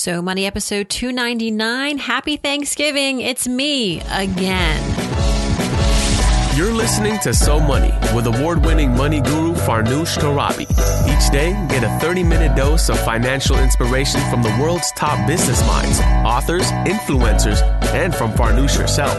So Money episode 299. Happy Thanksgiving. It's me again. You're listening to So Money with award winning money guru Farnoosh Torabi. Each day, get a 30 minute dose of financial inspiration from the world's top business minds, authors, influencers, and from Farnoosh herself.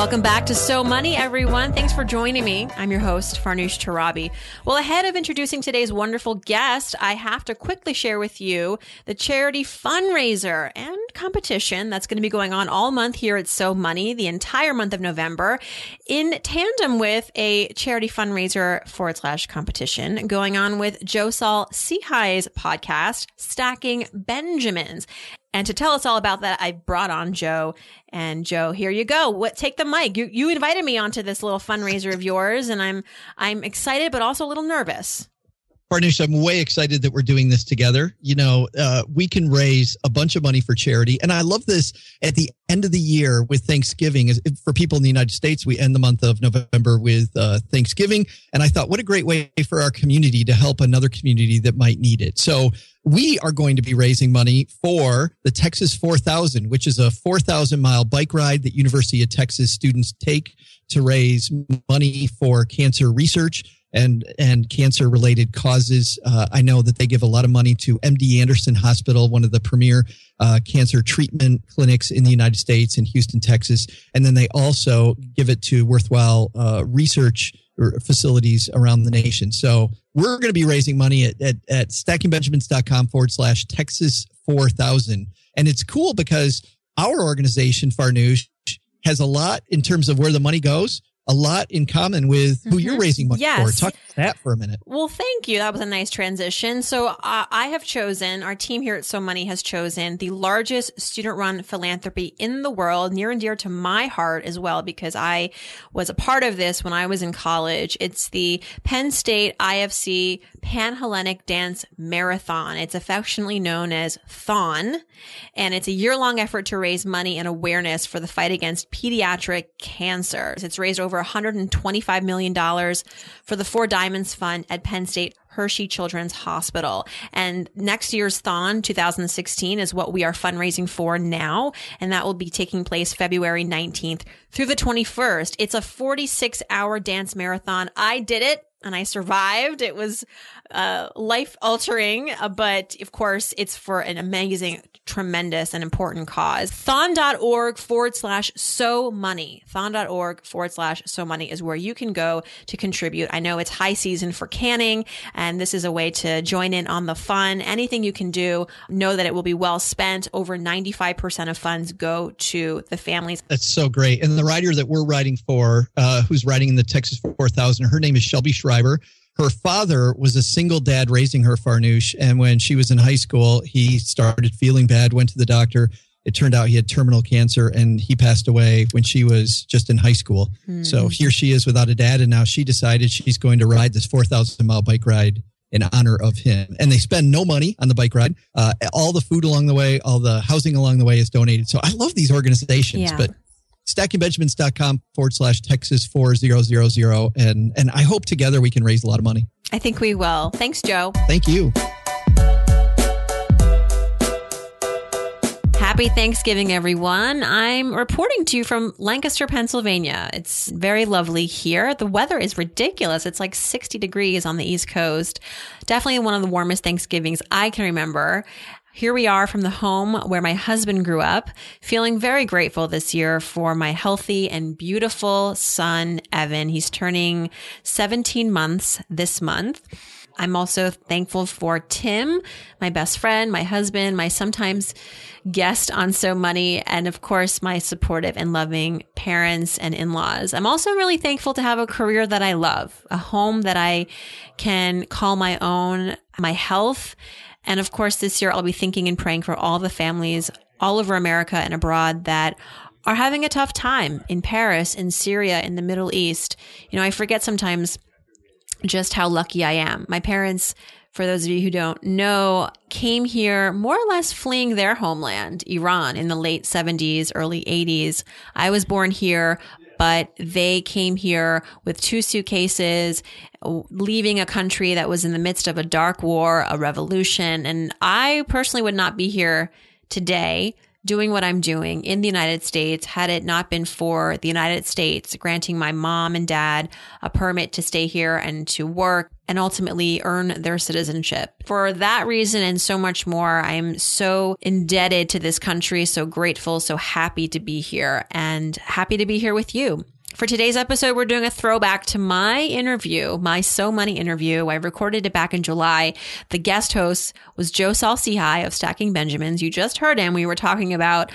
Welcome back to So Money, everyone. Thanks for joining me. I'm your host, Farnoosh Torabi. Well, ahead of introducing today's wonderful guest, I have to quickly share with you the charity fundraiser and competition that's going to be going on all month here at So Money, the entire month of November, in tandem with a charity fundraiser forward slash competition going on with Joe Saul Sehy's podcast, Stacking Benjamins. And to tell us all about that, I brought on Joe. And Joe, here you go. What take the mic? You you invited me onto this little fundraiser of yours, and I'm I'm excited, but also a little nervous. Farnoosh, I'm way excited that we're doing this together. You know, uh, we can raise a bunch of money for charity. And I love this at the end of the year with Thanksgiving. For people in the United States, we end the month of November with uh, Thanksgiving. And I thought, what a great way for our community to help another community that might need it. So we are going to be raising money for the Texas 4000, which is a 4,000 mile bike ride that University of Texas students take to raise money for cancer research and and cancer related causes. Uh, I know that they give a lot of money to MD Anderson Hospital, one of the premier uh, cancer treatment clinics in the United States in Houston, Texas, and then they also give it to worthwhile uh, research facilities around the nation. So we're going to be raising money at, at, at stackingbenjamins.com forward slash Texas 4000. And it's cool because our organization, Farnoosh, has a lot in terms of where the money goes a lot in common with who mm-hmm. you're raising money yes. for. Talk about that for a minute. Well, thank you. That was a nice transition. So uh, I have chosen, our team here at So Money has chosen the largest student run philanthropy in the world, near and dear to my heart as well, because I was a part of this when I was in college. It's the Penn State IFC Panhellenic Dance Marathon. It's affectionately known as THON, and it's a year long effort to raise money and awareness for the fight against pediatric cancer. It's raised over $125 million for the Four Diamonds Fund at Penn State Hershey Children's Hospital. And next year's Thon 2016 is what we are fundraising for now. And that will be taking place February 19th through the 21st. It's a 46 hour dance marathon. I did it and I survived. It was uh, life altering, uh, but of course, it's for an amazing, tremendous, and important cause. Thon.org forward slash so money. Thon.org forward slash so money is where you can go to contribute. I know it's high season for canning, and this is a way to join in on the fun. Anything you can do, know that it will be well spent. Over 95% of funds go to the families. That's so great. And the rider that we're writing for, uh, who's writing in the Texas 4000, her name is Shelby Schreiber her father was a single dad raising her Farnoosh. And when she was in high school, he started feeling bad, went to the doctor. It turned out he had terminal cancer and he passed away when she was just in high school. Hmm. So here she is without a dad. And now she decided she's going to ride this 4,000 mile bike ride in honor of him. And they spend no money on the bike ride. Uh, all the food along the way, all the housing along the way is donated. So I love these organizations, yeah. but stackingbenjamins.com forward slash Texas 4000. And, and I hope together we can raise a lot of money. I think we will. Thanks, Joe. Thank you. Happy Thanksgiving, everyone. I'm reporting to you from Lancaster, Pennsylvania. It's very lovely here. The weather is ridiculous. It's like 60 degrees on the East Coast. Definitely one of the warmest Thanksgivings I can remember. Here we are from the home where my husband grew up, feeling very grateful this year for my healthy and beautiful son, Evan. He's turning 17 months this month. I'm also thankful for Tim, my best friend, my husband, my sometimes guest on So Money, and of course, my supportive and loving parents and in laws. I'm also really thankful to have a career that I love, a home that I can call my own, my health and of course, this year I'll be thinking and praying for all the families all over America and abroad that are having a tough time in Paris, in Syria, in the Middle East. You know, I forget sometimes just how lucky I am. My parents for those of you who don't know, came here more or less fleeing their homeland, Iran, in the late 70s, early 80s. I was born here, but they came here with two suitcases, leaving a country that was in the midst of a dark war, a revolution. And I personally would not be here today doing what I'm doing in the United States had it not been for the United States granting my mom and dad a permit to stay here and to work and ultimately earn their citizenship. For that reason and so much more, I'm so indebted to this country, so grateful, so happy to be here and happy to be here with you. For today's episode, we're doing a throwback to my interview, my So Money interview. I recorded it back in July. The guest host was Joe Saul-Sehy of Stacking Benjamins. You just heard him. We were talking about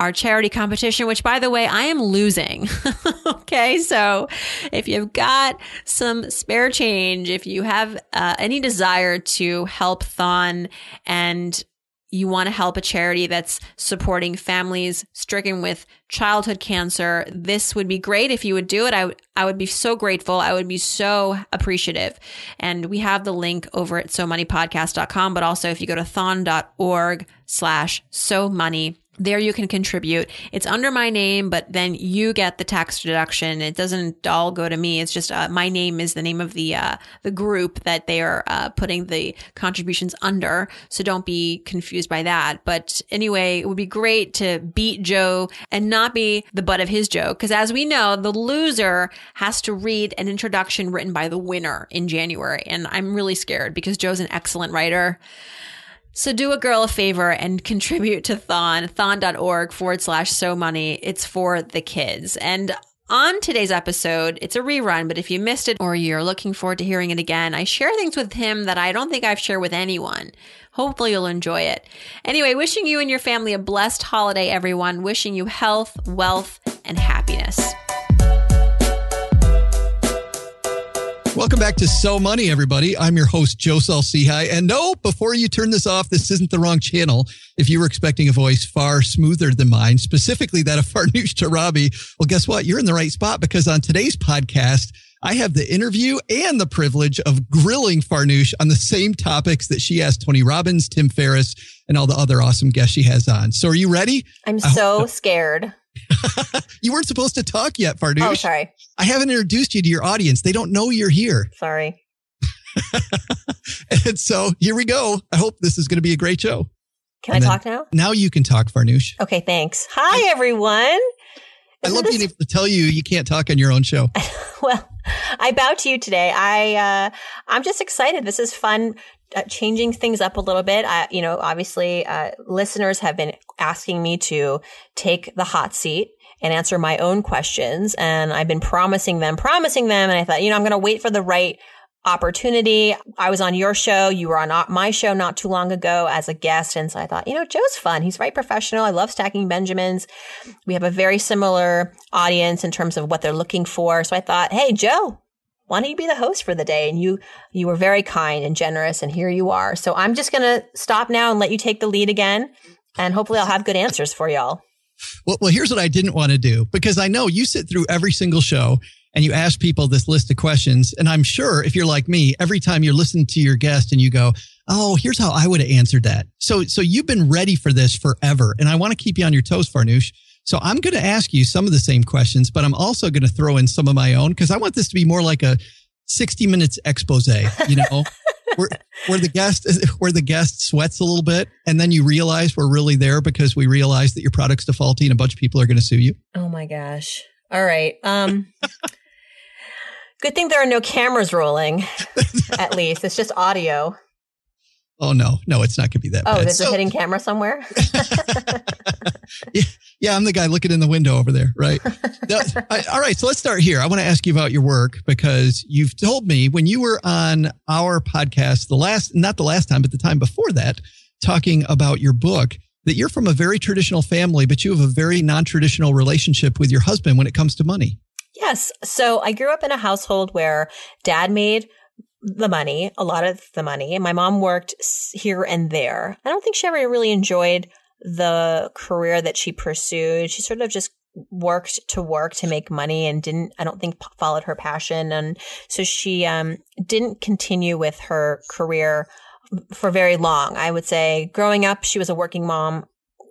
our charity competition, which by the way, I am losing. okay. So if you've got some spare change, if you have uh, any desire to help Thon and you want to help a charity that's supporting families stricken with childhood cancer, this would be great if you would do it. I, w- I would be so grateful. I would be so appreciative. And we have the link over at somoneypodcast.com, but also if you go to thon.org slash so money, there you can contribute. It's under my name, but then you get the tax deduction. It doesn't all go to me. It's just uh, my name is the name of the uh, the group that they are uh, putting the contributions under. So don't be confused by that. But anyway, it would be great to beat Joe and not be the butt of his joke, because as we know, the loser has to read an introduction written by the winner in January, and I'm really scared because Joe's an excellent writer. So do a girl a favor and contribute to Thon, thon.org forward slash so money. It's for the kids. And on today's episode, it's a rerun, but if you missed it or you're looking forward to hearing it again, I share things with him that I don't think I've shared with anyone. Hopefully you'll enjoy it. Anyway, wishing you and your family a blessed holiday, everyone. Wishing you health, wealth, and happiness. Welcome back to So Money, everybody. I'm your host, Joe Saul-Sehy. And no, before you turn this off, this isn't the wrong channel. If you were expecting a voice far smoother than mine, specifically that of Farnoosh Torabi, well, guess what? You're in the right spot because on today's podcast, I have the interview and the privilege of grilling Farnoosh on the same topics that she asked Tony Robbins, Tim Ferriss, and all the other awesome guests she has on. So are you ready? I'm so scared. you weren't supposed to talk yet, Farnoosh. Oh, sorry. I haven't introduced you to your audience. They don't know you're here. Sorry. and so here we go. I hope this is going to be a great show. Can and I talk now? Now you can talk, Farnoosh. Okay, thanks. Hi, everyone. I love this- being able to tell you you can't talk on your own show. well, I bow to you today. I uh, I'm just excited. This is fun. Uh, changing things up a little bit. I, you know, obviously, uh, listeners have been asking me to take the hot seat and answer my own questions, and I've been promising them, promising them, and I thought, you know, I'm going to wait for the right opportunity. I was on your show. You were on my show not too long ago as a guest. And so I thought, you know, Joe's fun. He's very professional. I love stacking Benjamins. We have a very similar audience in terms of what they're looking for. So I thought, hey, Joe, why don't you be the host for the day? And you, you were very kind and generous. And here you are. So I'm just going to stop now and let you take the lead again. And hopefully I'll have good answers for y'all. Well, well, here's what I didn't want to do because I know you sit through every single show and you ask people this list of questions. And I'm sure if you're like me, every time you're listening to your guest and you go, Oh, here's how I would have answered that. So, so you've been ready for this forever. And I want to keep you on your toes, Farnoosh. So I'm going to ask you some of the same questions, but I'm also going to throw in some of my own because I want this to be more like a 60 minutes expose, you know, where, where the guest, where the guest sweats a little bit. And then you realize we're really there because we realize that your product's defaulty and a bunch of people are going to sue you. Oh my gosh. All right. Um, Good thing there are no cameras rolling, at least. It's just audio. Oh, no. No, it's not going to be that oh, bad. there's so, a hidden camera somewhere? yeah, yeah, I'm the guy looking in the window over there, right? I, all right, so let's start here. I want to ask you about your work because you've told me when you were on our podcast, the last, not the last time, but the time before that, talking about your book, that you're from a very traditional family, but you have a very non traditional relationship with your husband when it comes to money. Yes. So I grew up in a household where dad made the money, a lot of the money, my mom worked here and there. I don't think she ever really enjoyed the career that she pursued. She sort of just worked to work to make money and didn't I don't think followed her passion and so she um didn't continue with her career for very long. I would say growing up she was a working mom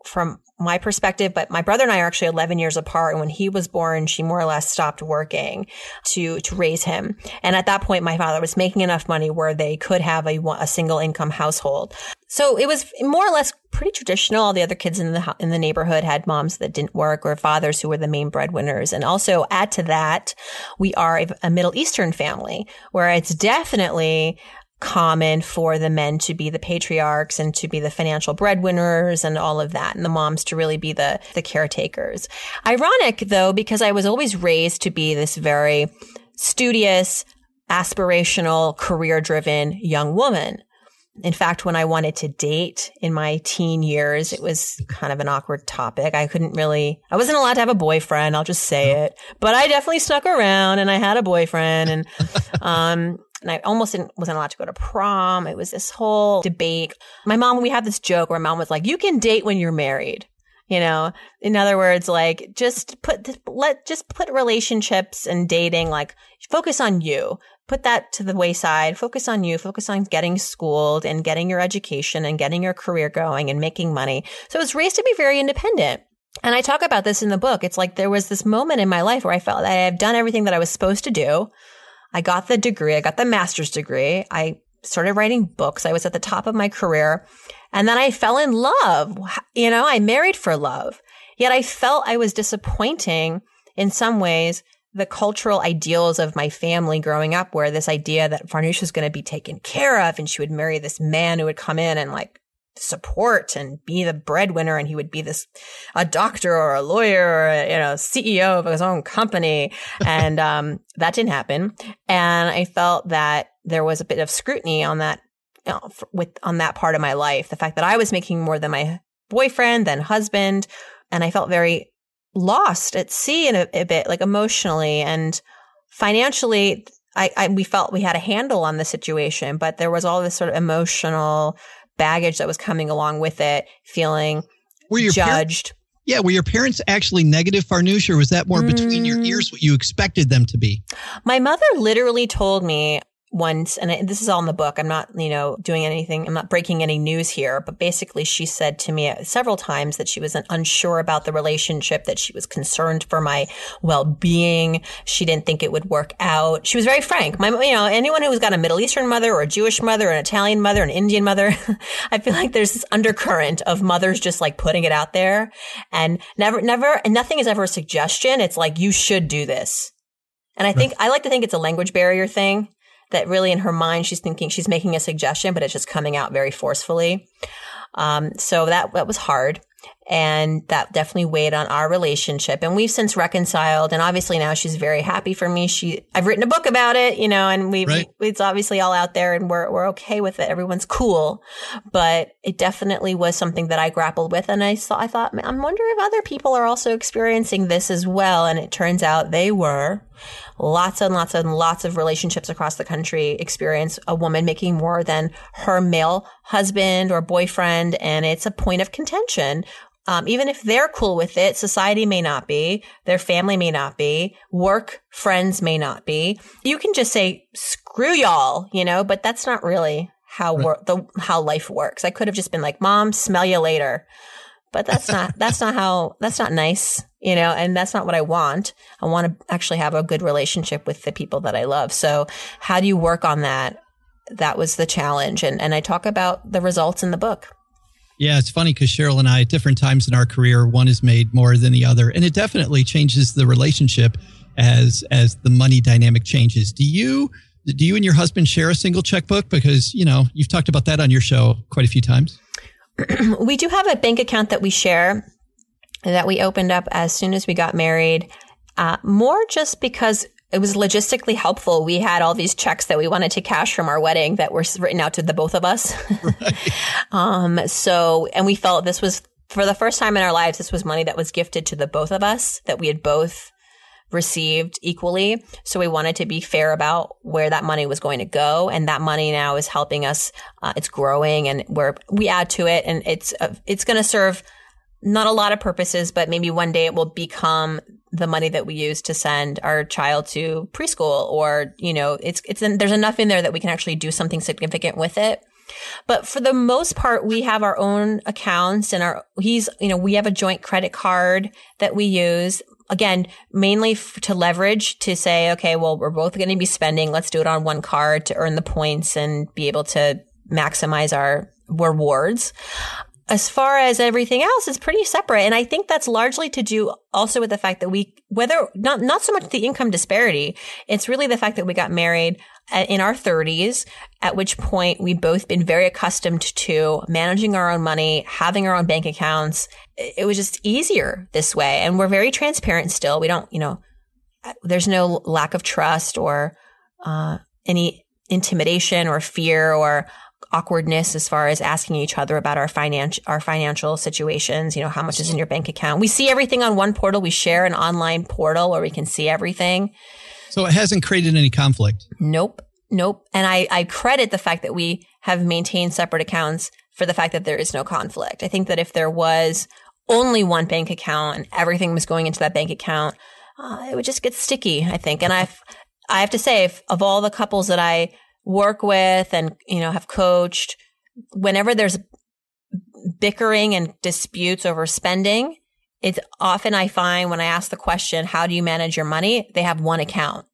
from my perspective, but my brother and I are actually 11 years apart. And when he was born, she more or less stopped working to, to raise him. And at that point, my father was making enough money where they could have a, a single income household. So it was more or less pretty traditional. All the other kids in the, in the neighborhood had moms that didn't work or fathers who were the main breadwinners. And also add to that, we are a, a Middle Eastern family where it's definitely common for the men to be the patriarchs and to be the financial breadwinners and all of that and the moms to really be the the caretakers. Ironic though because I was always raised to be this very studious, aspirational, career-driven young woman. In fact, when I wanted to date in my teen years, it was kind of an awkward topic. I couldn't really, I wasn't allowed to have a boyfriend. I'll just say it, but I definitely snuck around and I had a boyfriend and, um, and I almost didn't, wasn't allowed to go to prom. It was this whole debate. My mom, we had this joke where mom was like, you can date when you're married. You know, in other words, like just put, let, just put relationships and dating, like focus on you. Put that to the wayside. Focus on you. Focus on getting schooled and getting your education and getting your career going and making money. So I was raised to be very independent. And I talk about this in the book. It's like there was this moment in my life where I felt that I had done everything that I was supposed to do. I got the degree. I got the master's degree. I started writing books. I was at the top of my career. And then I fell in love. You know, I married for love. Yet I felt I was disappointing in some ways the cultural ideals of my family growing up, where this idea that Farnoosh was going to be taken care of and she would marry this man who would come in and like support and be the breadwinner and he would be this a doctor or a lawyer or a, you know CEO of his own company. And um, that didn't happen. And I felt that there was a bit of scrutiny on that you know, with on that part of my life. The fact that I was making more than my boyfriend than husband. And I felt very lost at sea in a, a bit like emotionally and financially. I, I, we felt we had a handle on the situation, but there was all this sort of emotional baggage that was coming along with it, feeling judged. Par- yeah, were your parents actually negative, Farnoosh, or was that more between your mm. ears what you expected them to be? My mother literally told me once, and this is all in the book. I'm not, you know, doing anything. I'm not breaking any news here, but basically she said to me several times that she was unsure about the relationship, that she was concerned for my well-being. She didn't think it would work out. She was very frank. My, you know, anyone who's got a Middle Eastern mother or a Jewish mother, an Italian mother, an Indian mother, I feel like there's this undercurrent of mothers just like putting it out there and never, never, and nothing is ever a suggestion. It's like, you should do this. And I think, I like to think it's a language barrier thing that really in her mind she's thinking she's making a suggestion, but it's just coming out very forcefully. Um, so that that was hard and that definitely weighed on our relationship. And we've since reconciled and obviously now she's very happy for me. She i've written a book about it you know and we've right. it's obviously all out there and we're, we're okay with it. Everyone's cool. But it definitely was something that i grappled with and i saw i thought i wonder if other people are also experiencing this as well. And it turns out they were. Lots and lots and lots of relationships across the country experience a woman making more than her male husband or boyfriend and it's a point of contention um, even if they're cool with it, society may not be, their family may not be, work friends may not be. You can just say, screw y'all, you know, but that's not really how wor- the, how life works. I could have just been like, mom, smell you later. But that's not, that's not how, that's not nice, you know, and that's not what I want. I want to actually have a good relationship with the people that I love. So how do you work on that? That was the challenge. And, and I talk about the results in the book. Yeah, it's funny because Cheryl and I, at different times in our career, one is made more than the other, and it definitely changes the relationship as as the money dynamic changes. Do you do you and your husband share a single checkbook? Because you know you've talked about that on your show quite a few times. we do have a bank account that we share that we opened up as soon as we got married. Uh, more just because it was logistically helpful. We had all these checks that we wanted to cash from our wedding that were written out to the both of us. Right. um, so, and we felt this was for the first time in our lives, this was money that was gifted to the both of us that we had both received equally. So we wanted to be fair about where that money was going to go. And that money now is helping us. Uh, it's growing and we're, we add to it and it's, uh, it's going to serve not a lot of purposes, but maybe one day it will become the money that we use to send our child to preschool or, you know, it's, it's, there's enough in there that we can actually do something significant with it. But for the most part, we have our own accounts and our, he's, you know, we have a joint credit card that we use. Again, mainly f- to leverage to say, okay, well, we're both going to be spending. Let's do it on one card to earn the points and be able to maximize our rewards as far as everything else is pretty separate. And I think that's largely to do also with the fact that we, whether not, not so much the income disparity, it's really the fact that we got married in our 30s, at which point we've both been very accustomed to managing our own money, having our own bank accounts. It was just easier this way. And we're very transparent still. We don't, you know, there's no lack of trust or, uh, any intimidation or fear or awkwardness as far as asking each other about our financial our financial situations. You know, how much is in your bank account? We see everything on one portal. We share an online portal where we can see everything. So it hasn't created any conflict. Nope. Nope. And I, I credit the fact that we have maintained separate accounts for the fact that there is no conflict. I think that if there was only one bank account and everything was going into that bank account, uh, it would just get sticky, I think. And I've, I have to say, if, of all the couples that I work with and, you know, have coached, whenever there's bickering and disputes over spending, it's often I find when I ask the question, how do you manage your money? They have one account.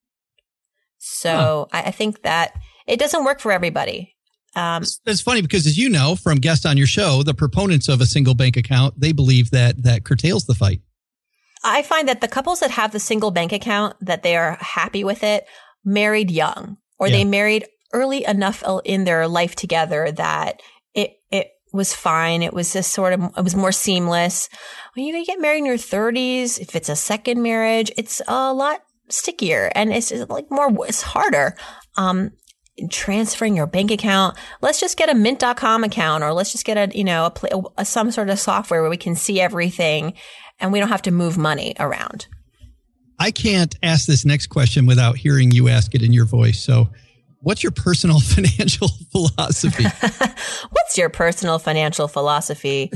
So huh. I, I, think that it doesn't work for everybody. Um, it's funny because, as you know from guests on your show, the proponents of a single bank account they believe that that curtails the fight. I find that the couples that have the single bank account that they are happy with it married young or yeah. they married early enough in their life together that it it was fine. It was just sort of it was more seamless. When you get married in your 30s, if it's a second marriage, it's a lot stickier and it's like more it's harder. Um, transferring your bank account. Let's just get a mint.com account or let's just get a, you know, a, a, some sort of software where we can see everything and we don't have to move money around. I can't ask this next question without hearing you ask it in your voice. So What's your personal financial philosophy? What's your personal financial philosophy?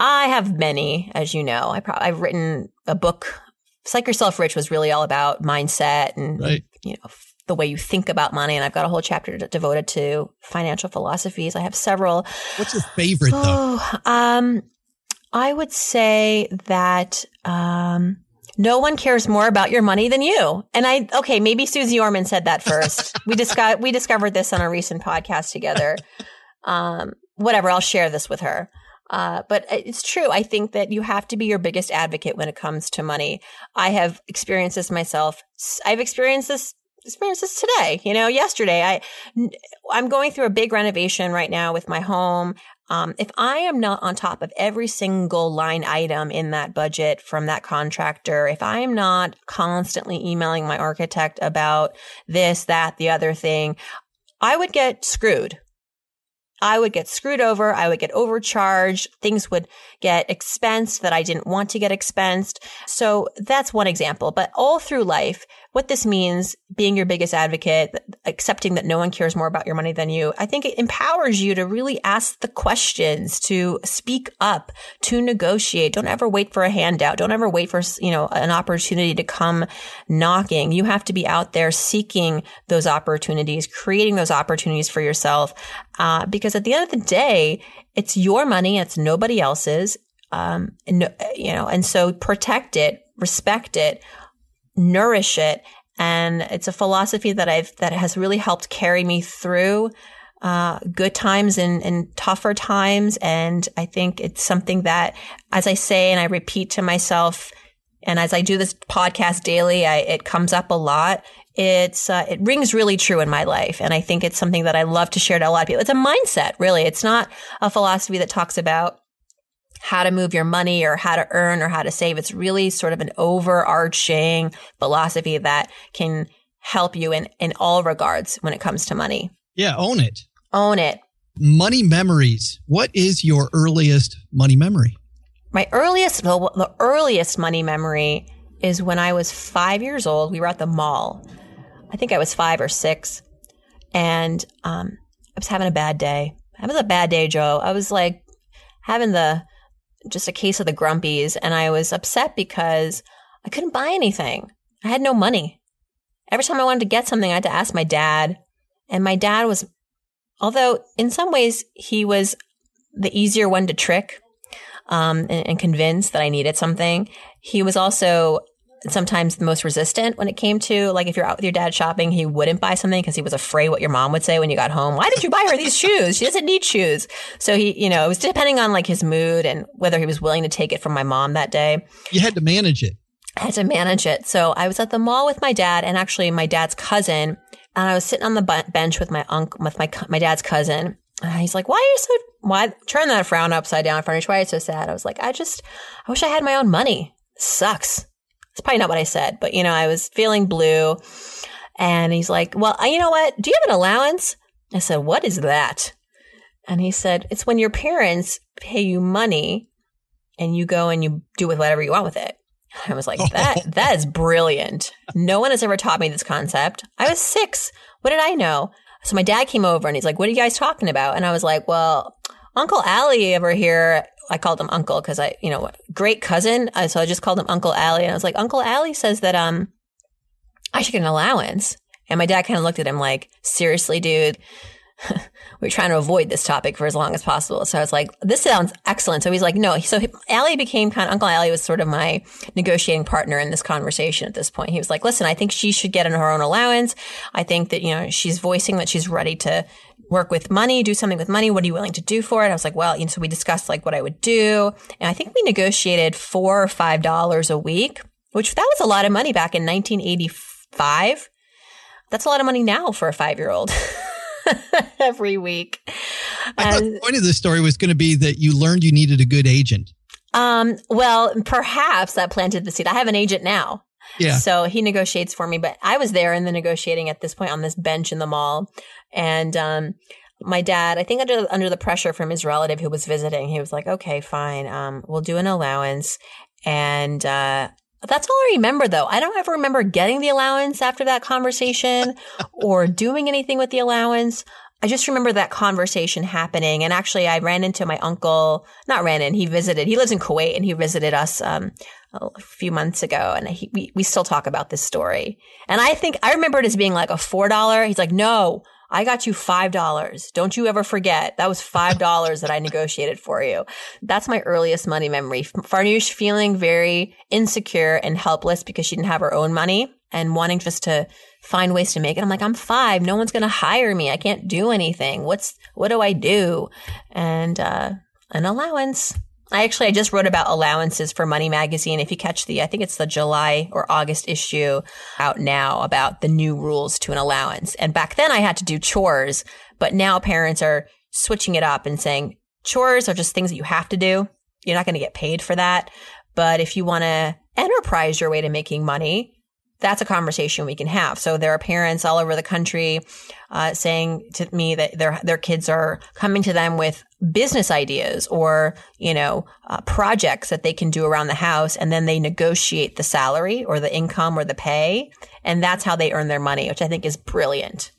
I have many, as you know. I pro- I've written a book. Psych Yourself Rich was really all about mindset and right. you know the way you think about money. And I've got a whole chapter d- devoted to financial philosophies. I have several. What's your favorite though? Oh, um, I would say that um, no one cares more about your money than you. And I, okay, maybe Suze Orman said that first. we discovered, we discovered this on a recent podcast together. Um, whatever, I'll share this with her. Uh, but it's true. I think that you have to be your biggest advocate when it comes to money. I have experienced this myself. I've experienced this experienced this today. You know, yesterday I I'm going through a big renovation right now with my home. Um, if I am not on top of every single line item in that budget from that contractor, if I am not constantly emailing my architect about this, that, the other thing, I would get screwed. I would get screwed over. I would get overcharged. Things would get expensed that I didn't want to get expensed. So that's one example. But all through life, what this means, being your biggest advocate, accepting that no one cares more about your money than you, I think it empowers you to really ask the questions, to speak up, to negotiate. Don't ever wait for a handout. Don't ever wait for, you know, an opportunity to come knocking. You have to be out there seeking those opportunities, creating those opportunities for yourself. Uh, because at the end of the day, it's your money. It's nobody else's. Um, and, you know, and so protect it, respect it, nourish it. And it's a philosophy that I've, that has really helped carry me through, uh, good times and, and tougher times. And I think it's something that, as I say, and I repeat to myself, and as I do this podcast daily, I, it comes up a lot. It's uh, it rings really true in my life, and I think it's something that I love to share to a lot of people. It's a mindset, really. It's not a philosophy that talks about how to move your money or how to earn or how to save. It's really sort of an overarching philosophy that can help you in, in all regards when it comes to money. Yeah, own it. Own it. Money memories. What is your earliest money memory? My earliest, the, the earliest money memory is when I was five years old. We were at the mall. I think I was five or six. And um, I was having a bad day. I was a bad day, Joe. I was like having the just a case of the grumpies and I was upset because I couldn't buy anything. I had no money. Every time I wanted to get something, I had to ask my dad. And my dad was, although in some ways he was the easier one to trick um, and, and convince that I needed something, he was also sometimes the most resistant when it came to like if you're out with your dad shopping, he wouldn't buy something because he was afraid what your mom would say when you got home. Why did you buy her these shoes? She doesn't need shoes. So he, you know, it was depending on like his mood and whether he was willing to take it from my mom that day. You had to manage it. I had to manage it. So I was at the mall with my dad and actually my dad's cousin, and I was sitting on the bench with my uncle, with my my dad's cousin. And he's like, "Why are you so why turn that frown upside down, Farnoosh? Why are you so sad?" I was like, "I just I wish I had my own money. sucks." It's probably not what I said, but you know, I was feeling blue. And he's like, "Well, uh, you know what? Do you have an allowance?" I said, "What is that?" And he said, "It's when your parents pay you money and you go and you do with whatever you want with it." I was like, that that is brilliant. No one has ever taught me this concept. I was six. What did I know? So my dad came over and he's like, What are you guys talking about? And I was like, Well, Uncle Ali over here. I called him Uncle because I, you know, great cousin. Uh, so I just called him Uncle Ali. And I was like, Uncle Ali says that um I should get an allowance. And my dad kind of looked at him like, seriously, dude, we are trying to avoid this topic for as long as possible. So I was like, this sounds excellent. So he's like, no. So Ali became kind of, Uncle Ali was sort of my negotiating partner in this conversation at this point. He was like, listen, I think she should get in her own allowance. I think that, you know, she's voicing that she's ready to work with money, do something with money. What are you willing to do for it? I was like, well, you know, so we discussed like what I would do. And I think we negotiated four or five dollars a week, which that was a lot of money back in 1985. That's a lot of money now for a five year old. every week. I thought the point of this story was going to be that you learned you needed a good agent. Um, well, perhaps that planted the seed. I have an agent now. Yeah. So he negotiates for me, but I was there in the negotiating at this point on this bench in the mall. And, um, my dad, I think under under the pressure from his relative who was visiting, he was like, "Okay, fine, um, we'll do an allowance." And uh, that's all I remember though. I don't ever remember getting the allowance after that conversation or doing anything with the allowance. I just remember that conversation happening. And actually, I ran into my uncle, not ran in, he visited, he lives in Kuwait and he visited us, um, a few months ago. And he, we, we still talk about this story. And I think I remember it as being like a $4. He's like, no, I got you $5. Don't you ever forget. That was $5 that I negotiated for you. That's my earliest money memory. Farnoosh feeling very insecure and helpless because she didn't have her own money and wanting just to find ways to make it. I'm like, I'm five. No one's going to hire me. I can't do anything. What's, what do I do? And, uh, an allowance. I actually I just wrote about allowances for Money Magazine. If you catch the, I think it's the July or August issue out now about the new rules to an allowance. And back then I had to do chores, but now parents are switching it up and saying chores are just things that you have to do. You're not going to get paid for that. But if you want to enterprise your way to making money, that's a conversation we can have. So there are parents all over the country uh, saying to me that their their kids are coming to them with business ideas or you know uh, projects that they can do around the house, and then they negotiate the salary or the income or the pay, and that's how they earn their money, which I think is brilliant.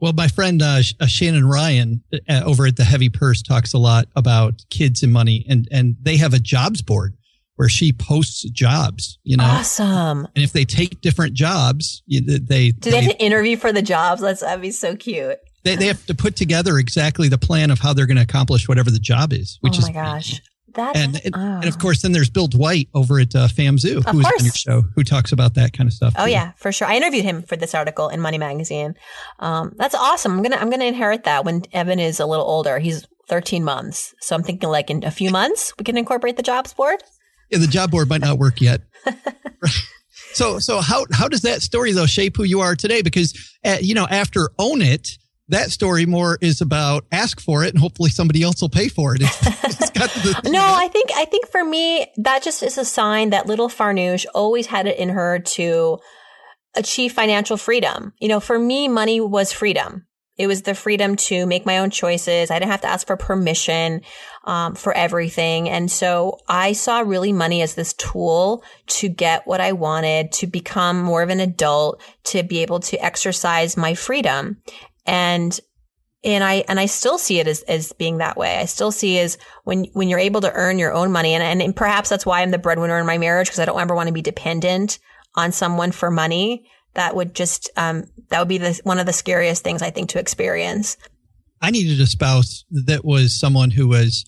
Well, my friend uh, uh Shannon Ryan uh, over at the Heavy Purse talks a lot about kids and money, and and they have a jobs board where she posts jobs, you know. Awesome. And if they take different jobs, they do they, have to interview for the jobs. That's that'd be so cute. They, they have to put together exactly the plan of how they're going to accomplish whatever the job is, which oh is my gosh. That, and, and, oh. and, of course, then there's Bill Dwight over at uh, FAMZoo, who was on your show, who talks about that kind of stuff. Oh too. yeah, for sure. I interviewed him for this article in Money Magazine. Um, that's awesome. I'm gonna I'm gonna inherit that when Evan is a little older. He's 13 months, so I'm thinking like in a few months we can incorporate the jobs board yeah, the job board might not work yet. so, so how how does that story though shape who you are today? Because uh, you know, after own it, that story more is about ask for it and hopefully somebody else will pay for it. The, no, I think I think for me that just is a sign that little Farnoosh always had it in her to achieve financial freedom. You know, for me, money was freedom. It was the freedom to make my own choices. I didn't have to ask for permission um, for everything. And so I saw really money as this tool to get what I wanted, to become more of an adult, to be able to exercise my freedom. And and I and I still see it as as being that way. I still see as when when you're able to earn your own money, and and, perhaps that's why I'm the breadwinner in my marriage because I don't ever want to be dependent on someone for money. That would just um, that would be the one of the scariest things I think to experience. I needed a spouse that was someone who was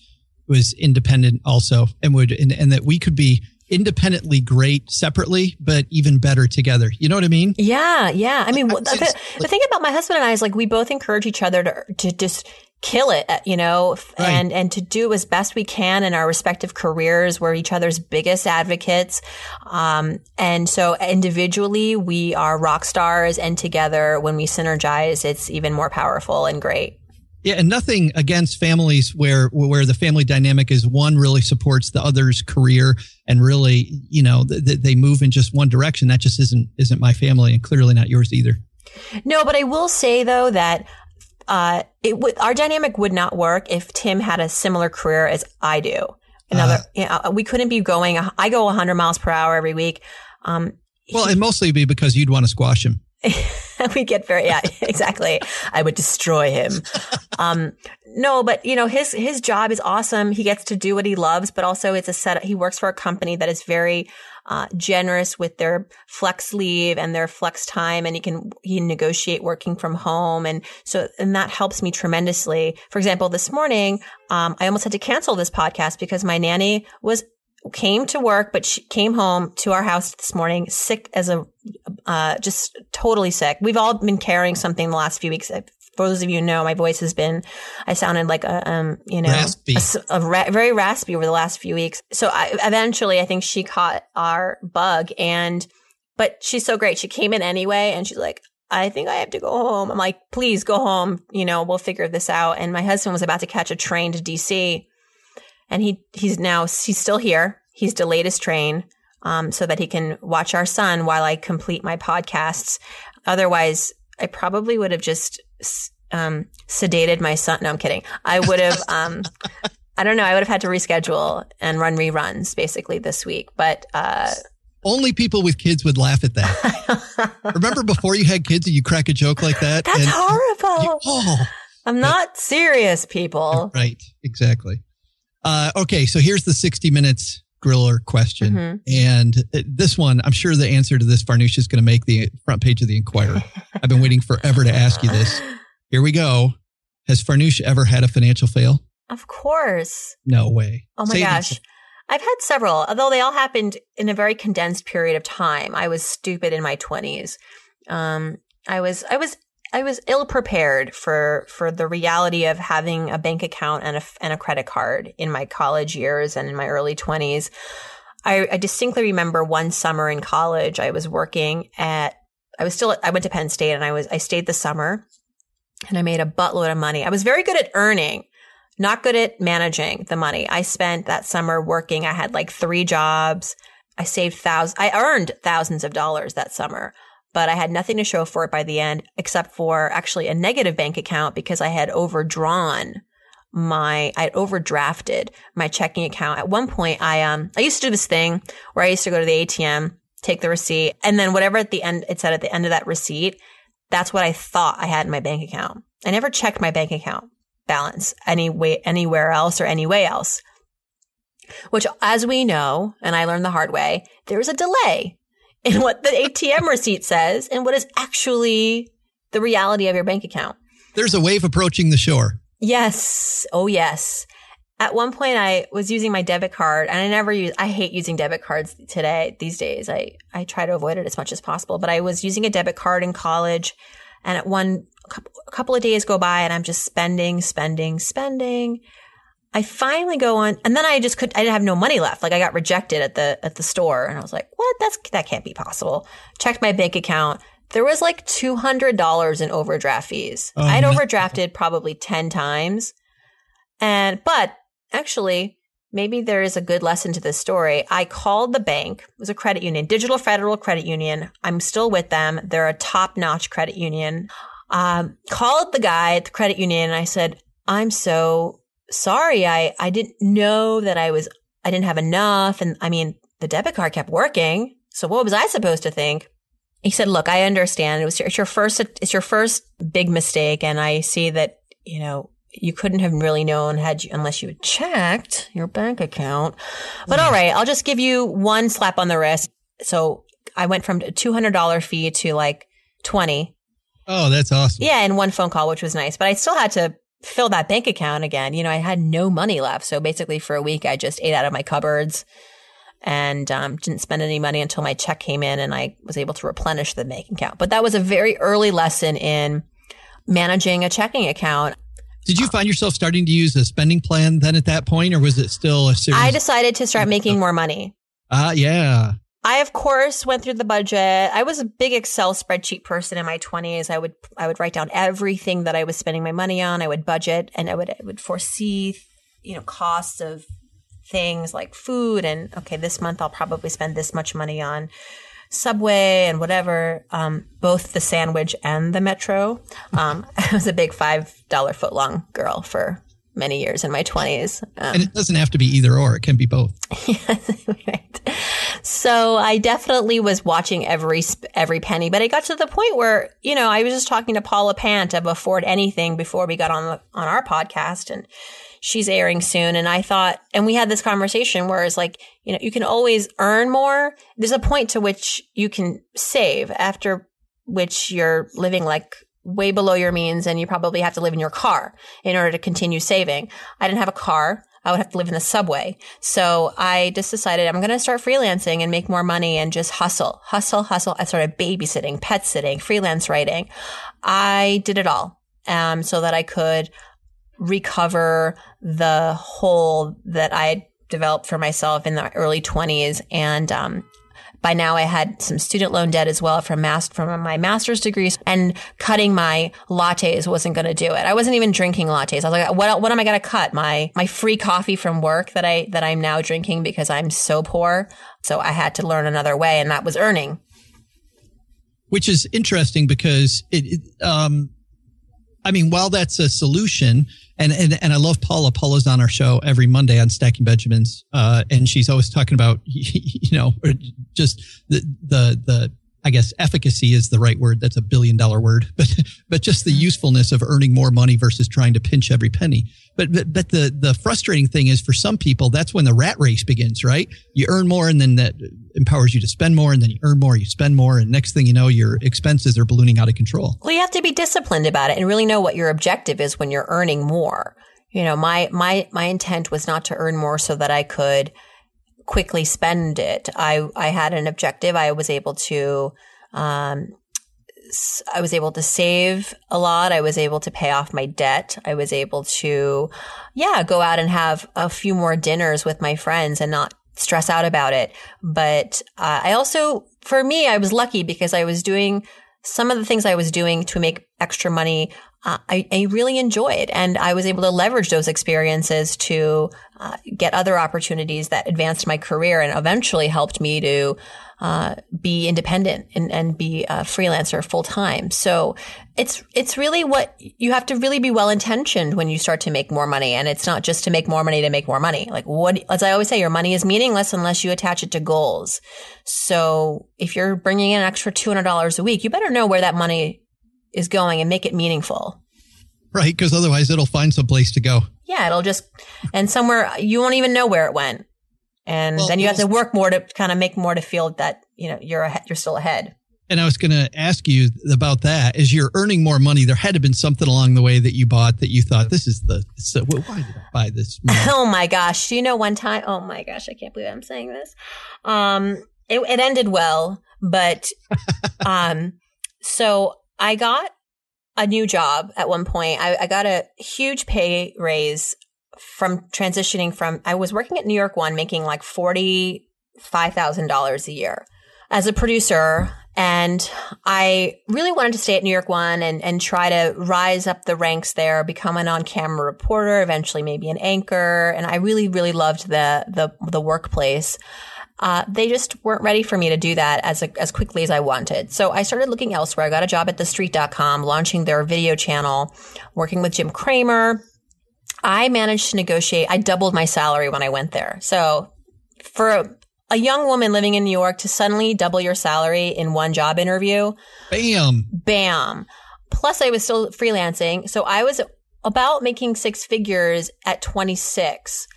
was independent also, and would and, and that we could be independently great separately, but even better together. You know what I mean? Yeah, yeah. I mean, the, the, the thing about my husband and I is like we both encourage each other to to just kill it, you know, right. and and to do as best we can in our respective careers. We're each other's biggest advocates, um, and so individually we are rock stars, and together when we synergize, it's even more powerful and great. Yeah, and nothing against families where where the family dynamic is one really supports the other's career and really, you know, th- th- they move in just one direction. That just isn't isn't my family, and clearly not yours either. No, but I will say though that uh, it would our dynamic would not work if Tim had a similar career as I do. Another, uh, you know, we couldn't be going. I go 100 miles per hour every week. Um, well, he, and mostly be because you'd want to squash him. we get very yeah exactly i would destroy him um no but you know his his job is awesome he gets to do what he loves but also it's a set he works for a company that is very uh, generous with their flex leave and their flex time and he can he negotiate working from home and so and that helps me tremendously for example this morning um, i almost had to cancel this podcast because my nanny was came to work, but she came home to our house this morning sick as a, uh, just totally sick. We've all been carrying something the last few weeks. For those of you who know, my voice has been, I sounded like a, um, you know, raspy. a, a ra- very raspy over the last few weeks. So I, eventually I think she caught our bug and, but she's so great. She came in anyway and she's like, I think I have to go home. I'm like, please go home. You know, we'll figure this out. And my husband was about to catch a train to DC and he he's now he's still here. He's delayed his train um, so that he can watch our son while I complete my podcasts. Otherwise, I probably would have just um, sedated my son. No, I'm kidding. I would have. Um, I don't know. I would have had to reschedule and run reruns basically this week, but. Uh, only people with kids would laugh at that. Remember before you had kids and you crack a joke like that? That's horrible. You, oh, I'm not serious, people. Right. Exactly. Uh, okay, so here's the 60 minutes griller question. Mm-hmm. And this one, I'm sure the answer to this, Farnoosh, is going to make the front page of the Inquirer. I've been waiting forever to ask you this. Here we go. Has Farnoosh ever had a financial fail? Of course. No way. Oh my Say gosh. I've had several, although they all happened in a very condensed period of time. I was stupid in my 20s. Um, I was I was I was ill prepared for for the reality of having a bank account and a and a credit card in my college years and in my early twenties. I, I distinctly remember one summer in college. I was working at. I was still. I went to Penn State and I was. I stayed the summer, and I made a buttload of money. I was very good at earning, not good at managing the money. I spent that summer working. I had like three jobs. I saved thousands. I earned thousands of dollars that summer but I had nothing to show for it by the end except for actually a negative bank account because I had overdrawn my I had overdrafted my checking account. At one point I um I used to do this thing where I used to go to the ATM, take the receipt, and then whatever at the end it said at the end of that receipt, that's what I thought I had in my bank account. I never checked my bank account balance any way anywhere else or any way else. Which as we know, and I learned the hard way, there's a delay in what the ATM receipt says and what is actually the reality of your bank account. There's a wave approaching the shore. Yes. Oh, yes. At one point, I was using my debit card, and I never use. I hate using debit cards today. These days, I I try to avoid it as much as possible. But I was using a debit card in college, and at one a couple of days go by, and I'm just spending, spending, spending. I finally go on, and then I just could. I didn't have no money left. Like I got rejected at the at the store, and I was like, "What? That's that can't be possible." Checked my bank account. There was like two hundred dollars in overdraft fees. Oh, I'd no. overdrafted probably ten times, and but actually, maybe there is a good lesson to this story. I called the bank. It was a credit union, Digital Federal Credit Union. I'm still with them. They're a top notch credit union. Um, called the guy at the credit union, and I said, "I'm so sorry, I, I didn't know that I was, I didn't have enough. And I mean, the debit card kept working. So what was I supposed to think? He said, look, I understand. It was your, it's your first, it's your first big mistake. And I see that you know, you couldn't have really known had you, unless you had checked your bank account. But all right, I'll just give you one slap on the wrist. So I went from a $200 fee to like 20. Oh, that's awesome. Yeah. And one phone call, which was nice, but I still had to fill that bank account again. You know, I had no money left. So basically for a week, I just ate out of my cupboards and um, didn't spend any money until my check came in and I was able to replenish the bank account. But that was a very early lesson in managing a checking account. Did you find yourself starting to use a spending plan then at that point, or was it still a series? I decided to start making more money. Ah, uh, yeah. I of course went through the budget. I was a big Excel spreadsheet person in my 20s. I would I would write down everything that I was spending my money on. I would budget and I would I would foresee, you know, costs of things like food and okay, this month I'll probably spend this much money on Subway and whatever, um, both the sandwich and the Metro. Um, I was a big five dollar foot long girl for many years in my twenties. Um, and it doesn't have to be either or; it can be both. yes, right. So I definitely was watching every every penny, but it got to the point where you know I was just talking to Paula Pant of Afford Anything before we got on the, on our podcast, and she's airing soon. And I thought, and we had this conversation where it's like, you know, you can always earn more. There's a point to which you can save after which you're living like way below your means and you probably have to live in your car in order to continue saving. I didn't have a car. I would have to live in the subway. So I just decided I'm going to start freelancing and make more money and just hustle, hustle, hustle. I started babysitting, pet sitting, freelance writing. I did it all. Um, so that I could recover the hole that I developed for myself in the early 20s. And um, by now, I had some student loan debt as well from from my master's degrees, and cutting my lattes wasn't going to do it. I wasn't even drinking lattes. I was like, "What? What am I going to cut? My my free coffee from work that I that I'm now drinking because I'm so poor." So I had to learn another way, and that was earning. Which is interesting because it, it um, I mean, while that's a solution, and and and I love Paula. Paula's on our show every Monday on Stacking Benjamins, uh, and she's always talking about you know just the the the I guess efficacy is the right word. That's a billion dollar word, but but just the mm-hmm. usefulness of earning more money versus trying to pinch every penny. But but, but the the frustrating thing is for some people that's when the rat race begins, right? You earn more and then that empowers you to spend more and then you earn more, you spend more and next thing you know your expenses are ballooning out of control. Well, you have to be disciplined about it and really know what your objective is when you're earning more. You know, my my my intent was not to earn more so that I could quickly spend it. I, I had an objective. I was able to, um, I was able to save a lot. I was able to pay off my debt. I was able to, yeah, go out and have a few more dinners with my friends and not stress out about it. But uh, I also, for me, I was lucky because I was doing some of the things I was doing to make extra money uh, I, I, really enjoyed. And I was able to leverage those experiences to uh, get other opportunities that advanced my career and eventually helped me to uh, be independent and, and be a freelancer full time. So it's it's really what you have to really be well intentioned when you start to make more money, and it's not just to make more money to make more money. Like what, as I always say, your money is meaningless unless you attach it to goals. So if you're bringing in an extra two hundred dollars a week, you better know where that money is going and make it meaningful. Right, because otherwise it'll find some place to go. Yeah, it'll just and somewhere you won't even know where it went, and well, then you have to work more to kind of make more to feel that you know you're ahead, you're still ahead. And I was going to ask you about that. As you're earning more money, there had to have been something along the way that you bought that you thought this is the. So why did I buy this? oh my gosh! You know one time? Oh my gosh! I can't believe I'm saying this. Um, it, it ended well, but um, so I got a new job at one point. I, I got a huge pay raise from transitioning from, I was working at New York One making like $45,000 a year as a producer. And I really wanted to stay at New York One and, and try to rise up the ranks there, become an on-camera reporter, eventually maybe an anchor. And I really, really loved the, the, the workplace uh, they just weren't ready for me to do that as a, as quickly as I wanted. So I started looking elsewhere. I got a job at TheStreet.com, launching their video channel, working with Jim Cramer. I managed to negotiate. I doubled my salary when I went there. So for a, a young woman living in New York to suddenly double your salary in one job interview, bam, bam. Plus, I was still freelancing, so I was about making six figures at 26.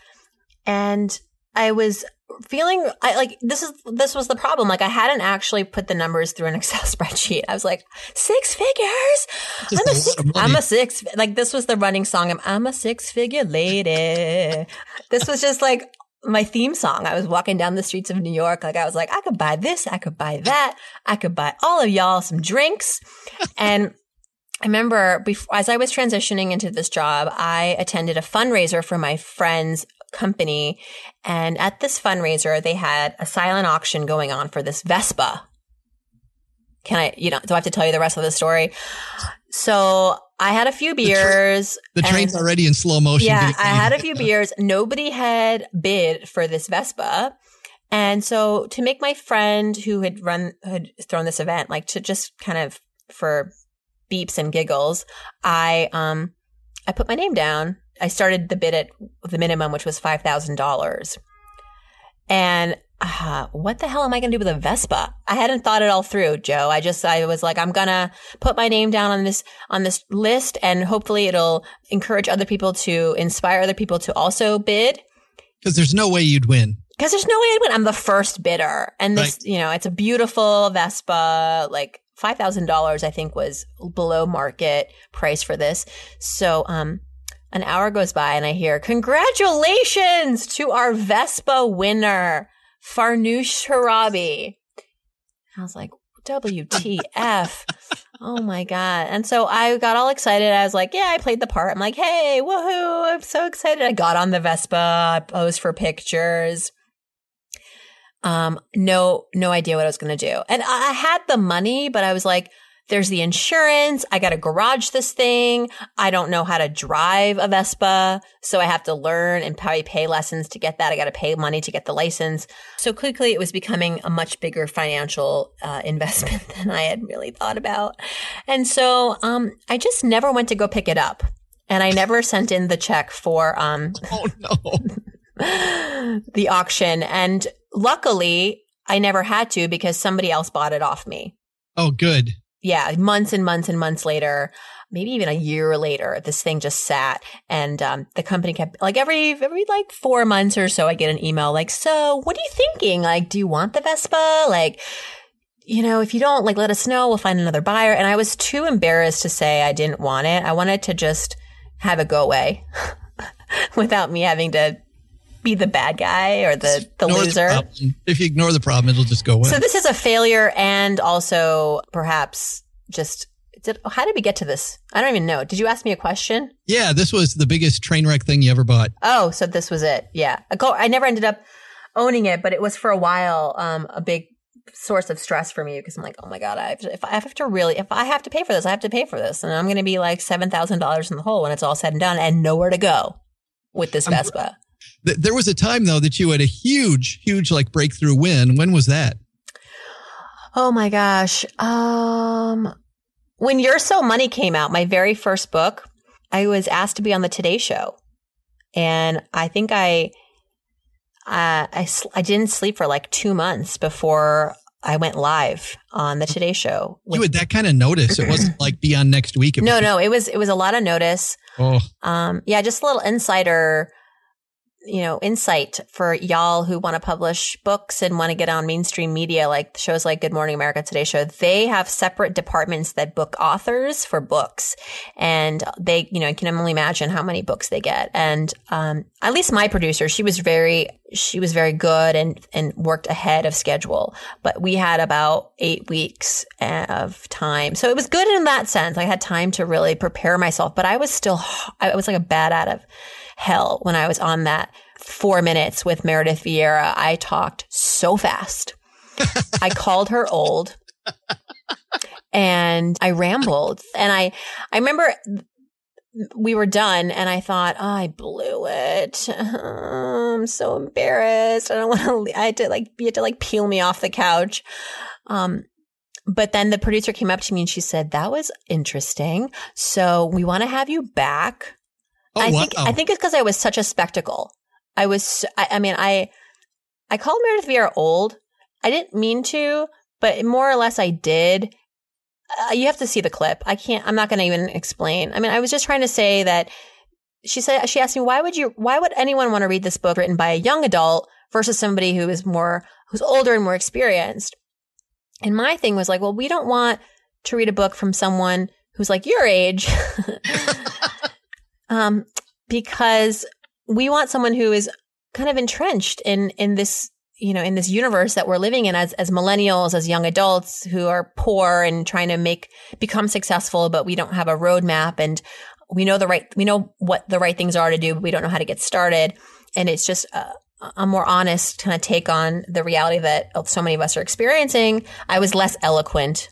And I was feeling I like this is this was the problem. Like I hadn't actually put the numbers through an Excel spreadsheet. I was like, six figures? I'm a, six, I'm a six like this was the running song. I'm, I'm a six figure lady. this was just like my theme song. I was walking down the streets of New York. Like I was like, I could buy this, I could buy that, I could buy all of y'all some drinks. and I remember before, as I was transitioning into this job, I attended a fundraiser for my friend's company. And at this fundraiser, they had a silent auction going on for this Vespa. Can I, you know, do I have to tell you the rest of the story? So I had a few beers. The, tra- the train's already in slow motion. Yeah, I had a few beers. Nobody had bid for this Vespa. And so to make my friend who had run, had thrown this event, like to just kind of for beeps and giggles, I, um, I put my name down. I started the bid at the minimum, which was $5,000. And uh, what the hell am I going to do with a Vespa? I hadn't thought it all through, Joe. I just, I was like, I'm going to put my name down on this, on this list and hopefully it'll encourage other people to inspire other people to also bid. Cause there's no way you'd win. Cause there's no way I'd win. I'm the first bidder. And this, right. you know, it's a beautiful Vespa, like $5,000, I think was below market price for this. So, um, an hour goes by and I hear, congratulations to our Vespa winner. Farnoosh Torabi. I was like, WTF. oh my God. And so I got all excited. I was like, yeah, I played the part. I'm like, hey, woohoo. I'm so excited. I got on the Vespa, I posed for pictures. Um, no, no idea what I was going to do. And I had the money, but I was like, there's the insurance. I got to garage this thing. I don't know how to drive a Vespa. So I have to learn and probably pay lessons to get that. I got to pay money to get the license. So quickly it was becoming a much bigger financial uh, investment than I had really thought about. And so, um, I just never went to go pick it up and I never sent in the check for, um, oh no, the auction. And luckily I never had to because somebody else bought it off me. Oh, good yeah, months and months and months later, maybe even a year later, this thing just sat and um, the company kept like every every like four months or so, I get an email like, "So, what are you thinking? Like, do you want the Vespa? Like." You know, if you don't like, let us know. We'll find another buyer. And I was too embarrassed to say I didn't want it. I wanted to just have it go away without me having to be the bad guy or the, the loser. The if you ignore the problem, it'll just go away. So this is a failure and also perhaps just did, how did we get to this? I don't even know. Did you ask me a question? Yeah, this was the biggest train wreck thing you ever bought. Oh, so this was it. Yeah. I never ended up owning it, but it was for a while um, a big source of stress for me because I'm like, oh my god, I have to, if I have to really, if I have to pay for this, I have to pay for this, and I'm going to be like seven thousand dollars in the hole when it's all said and done, and nowhere to go with this Vespa. There was a time though that you had a huge, huge like breakthrough win. When was that? Oh my gosh. Um, when You're So Money came out, my very first book, I was asked to be on the Today Show, and I think I, uh, I, I didn't sleep for like two months before I went live on the Today Show. With- you had that kind of notice. It wasn't like be on next week. no, no, it was it was a lot of notice. Oh, um, yeah, just a little insider you know, insight for y'all who want to publish books and want to get on mainstream media, like shows like Good Morning America Today Show. They have separate departments that book authors for books. And they, you know, I can only imagine how many books they get. And, um, at least my producer, she was very, she was very good and, and worked ahead of schedule. But we had about eight weeks of time. So it was good in that sense. I had time to really prepare myself, but I was still, I was like a bat out of hell when I was on that four minutes with Meredith Vieira. I talked so fast. I called her old and I rambled. And I, I remember we were done and I thought, oh, I blew it. I'm so embarrassed. I don't want to, I had to like, you had to like peel me off the couch. Um, but then the producer came up to me and she said, that was interesting. So we want to have you back Oh, I wow. think I think it's because I was such a spectacle. I was. I, I, mean, I I called Meredith Vieira old. I didn't mean to, but more or less I did. uh, you have to see the clip. I can't, I'm not going to even explain. I mean, I was just trying to say that she said, she asked me, why would you, why would anyone want to read this book written by a young adult versus somebody who is more, who's older and more experienced? And my thing was like, well, we don't want to read a book from someone who's like your age. um, because we want someone who is kind of entrenched in, in this you know, in this universe that we're living in as, as millennials, as young adults who are poor and trying to make, become successful, but we don't have a roadmap and we know the right, we know what the right things are to do, but we don't know how to get started. And it's just a, a more honest kind of take on the reality that so many of us are experiencing. I was less eloquent,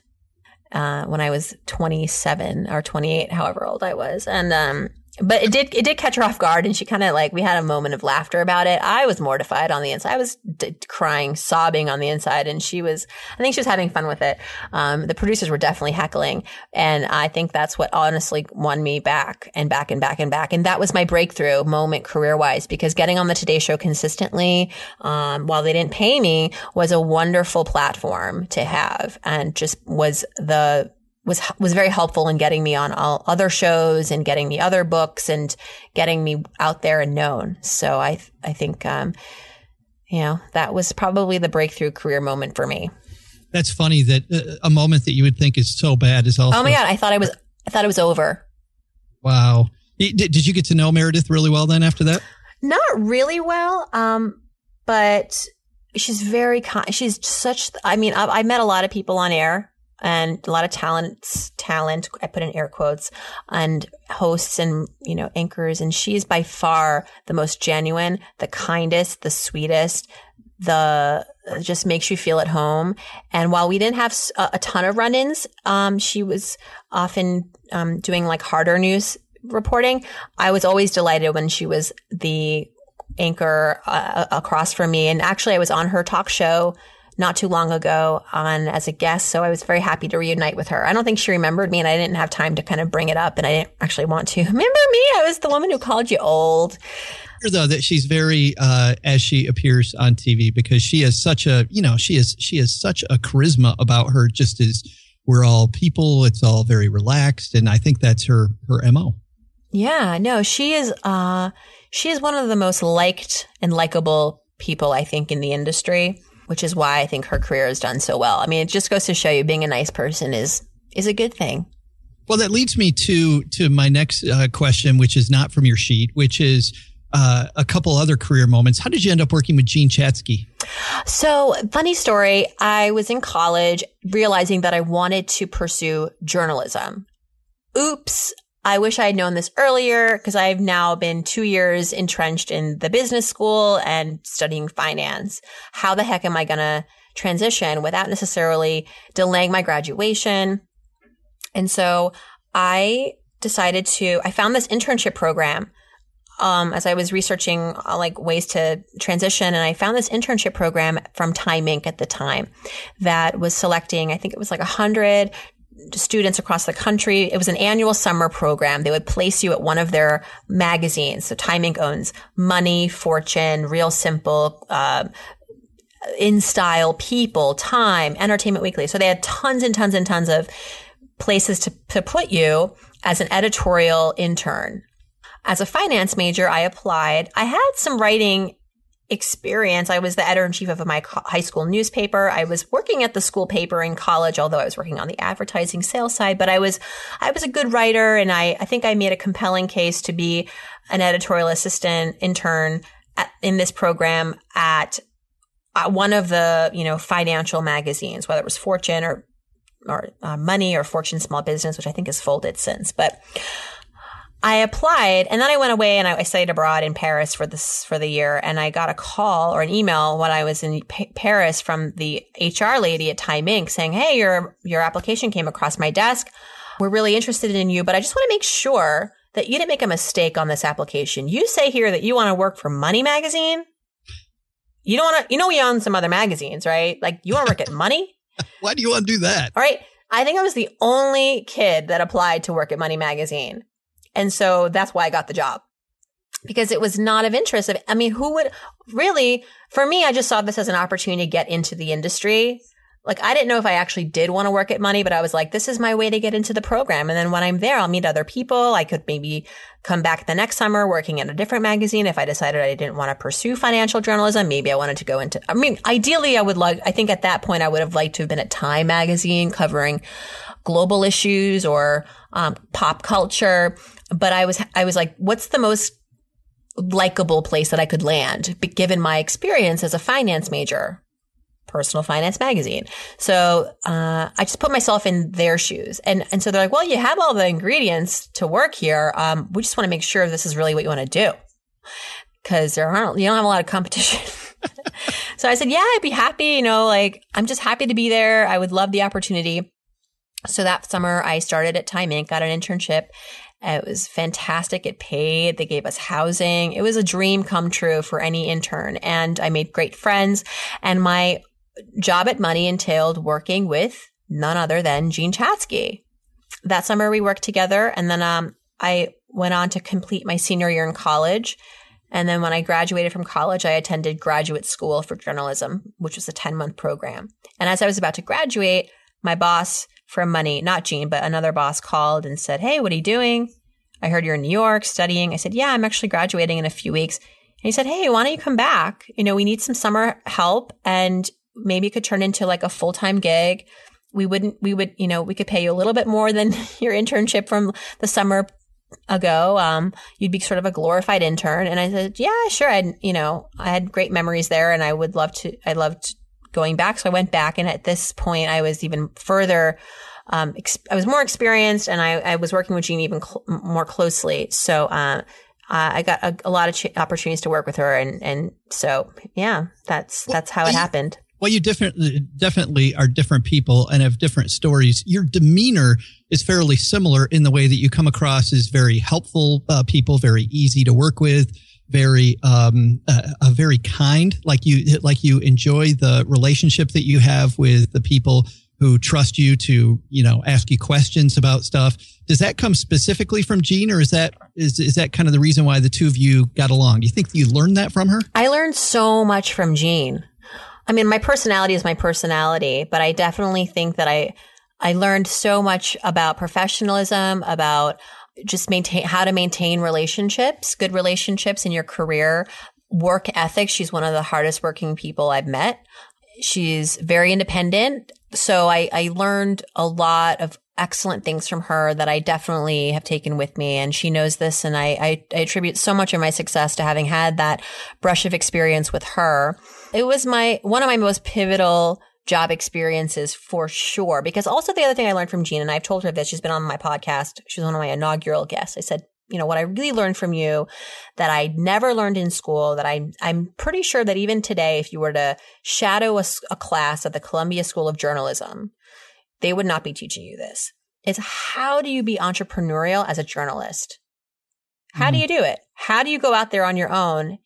uh, when I was 27 or 28, however old I was. And, um, but it did it did catch her off guard and she kind of like we had a moment of laughter about it. I was mortified on the inside. I was d- crying sobbing on the inside and she was i think she was having fun with it. Um, the producers were definitely heckling and i think that's what honestly won me back and back and back and back. And that was my breakthrough moment career wise because getting on the today show consistently um, while they didn't pay me was a wonderful platform to have and just was the was was very helpful in getting me on all other shows and getting me other books and getting me out there and known. So I I think um, you know that was probably the breakthrough career moment for me. That's funny that uh, a moment that you would think is so bad is also. Oh my god! I thought I was I thought it was over. Wow. Did, did you get to know Meredith really well then after that? Not really well, um, but she's very kind. She's such. I mean, I, I met a lot of people on air and a lot of talents, talent, I put in air quotes, and hosts and, you know, anchors. And she's by far the most genuine, the kindest, the sweetest, the just makes you feel at home. And while we didn't have a, a ton of run-ins, um, she was often um, doing like harder news reporting. I was always delighted when she was the anchor uh, across from me. And actually, I was on her talk show not too long ago on as a guest. So I was very happy to reunite with her. I don't think she remembered me and I didn't have time to kind of bring it up and I didn't actually want to. Remember me? I was the woman who called you old. Though that she's very uh, as she appears on TV because she has such a you know she is she has such a charisma about her just as we're all people it's all very relaxed and I think that's her her mo. Yeah, no, she is uh she is one of the most liked and likable people I think in the industry which is why I think her career has done so well. I mean, it just goes to show you being a nice person is is a good thing. Well, that leads me to to my next uh, question, which is not from your sheet, which is uh, a couple other career moments. How did you end up working with Jean Chatzky? So, funny story. I was in college realizing that I wanted to pursue journalism. Oops, I wish I had known this earlier because I've now been two years entrenched in the business school and studying finance. How the heck am I going to transition without necessarily delaying my graduation? And so I decided to, I found this internship program um, as I was researching uh, like ways to transition, and I found this internship program from Time Inc. at the time that was selecting, I think it was like a hundred students across the country. It was an annual summer program. They would place you at one of their magazines. So Time Inc. owns Money, Fortune, Real Simple, uh, In Style, People, Time, Entertainment Weekly. So they had tons and tons and tons of places to, to put you as an editorial intern. As a finance major, I applied. I had some writing experience. I was the editor in chief of my high school newspaper. I was working at the school paper in college, although I was working on the advertising sales side, but I was, I was a good writer and I, I think I made a compelling case to be an editorial assistant intern at, in this program at, at one of the, you know, financial magazines, whether it was Fortune or, or uh, Money or Fortune Small Business, which I think has folded since, but, I applied and then I went away and I, I, studied abroad in Paris for this, for the year. And I got a call or an email when I was in P- Paris from the HR lady at Time Inc. saying, Hey, your, your application came across my desk. We're really interested in you, but I just want to make sure that you didn't make a mistake on this application. You say here that you want to work for Money Magazine. You don't want to, you know, we own some other magazines, right? Like you want to work at Money. Why do you want to do that? All right. I think I was the only kid that applied to work at Money Magazine. And so that's why I got the job because it was not of interest. I mean, who would really, for me, I just saw this as an opportunity to get into the industry. like I didn't know if I actually did want to work at money, but I was like, this is my way to get into the program. And then when I'm there, I'll meet other people. I could maybe come back the next summer working at a different magazine. If I decided I didn't want to pursue financial journalism, maybe I wanted to go into, I mean, ideally I would like, I think at that point I would have liked to have been at Time magazine covering global issues or um, pop culture. But I was, I was like, what's the most likable place that I could land, given my experience as a finance major? Personal Finance Magazine. So uh, I just put myself in their shoes, and and so they're like, "Well, you have all the ingredients to work here. Um, we just want to make sure this is really what you want to do, because there aren't you don't have a lot of competition." so I said, "Yeah, I'd be happy. You know, like I'm just happy to be there. I would love the opportunity." So that summer, I started at Time Inc., got an internship. It was fantastic. It paid. They gave us housing. It was a dream come true for any intern. And I made great friends. And my job at Money entailed working with none other than Jean Chatzky. That summer we worked together and then um, I went on to complete my senior year in college. And then when I graduated from college, I attended graduate school for journalism, which was a 10 month program. And as I was about to graduate, my boss from Money, not Jean, but another boss called and said, Hey, what are you doing? I heard you're in New York studying. I said, Yeah, I'm actually graduating in a few weeks. And he said, Hey, why don't you come back? You know, we need some summer help and maybe it could turn into like a full time gig. We wouldn't, we would, you know, we could pay you a little bit more than your internship from the summer ago. Um, you'd be sort of a glorified intern. And I said, yeah, sure. I, you know, I had great memories there and I would love to, I loved going back. So I went back. And at this point, I was even further, um, ex- I was more experienced and I, I was working with Jean even cl- more closely. So, uh, I got a, a lot of ch- opportunities to work with her, and and so yeah, that's that's how it happened. Well, you different, definitely are different people and have different stories. Your demeanor is fairly similar in the way that you come across as very helpful uh, people, very easy to work with, very um, uh, very kind. Like you, like you enjoy the relationship that you have with the people who trust you to, you know, ask you questions about stuff. Does that come specifically from Jean, or is that is is that kind of the reason why the two of you got along? Do you think you learned that from her? I learned so much from Jean. I mean, my personality is my personality, but I definitely think that I, I learned so much about professionalism, about just maintain how to maintain relationships, good relationships in your career, work ethic. She's one of the hardest working people I've met. She's very independent. So I, I learned a lot of excellent things from her that I definitely have taken with me. And she knows this. And I, I, I, attribute so much of my success to having had that brush of experience with her. It was my, one of my most pivotal job experiences for sure. Because also the other thing I learned from Jean, and I've told her this, she's been on my podcast. She was one of my inaugural guests. I said, you know, what I really learned from you that I never learned in school that I, I'm pretty sure that even today, if you were to shadow a, a class at the Columbia School of Journalism, they would not be teaching you this. It's how do you be entrepreneurial as a journalist? How do mm-hmm. you do it? How do you go out there on your own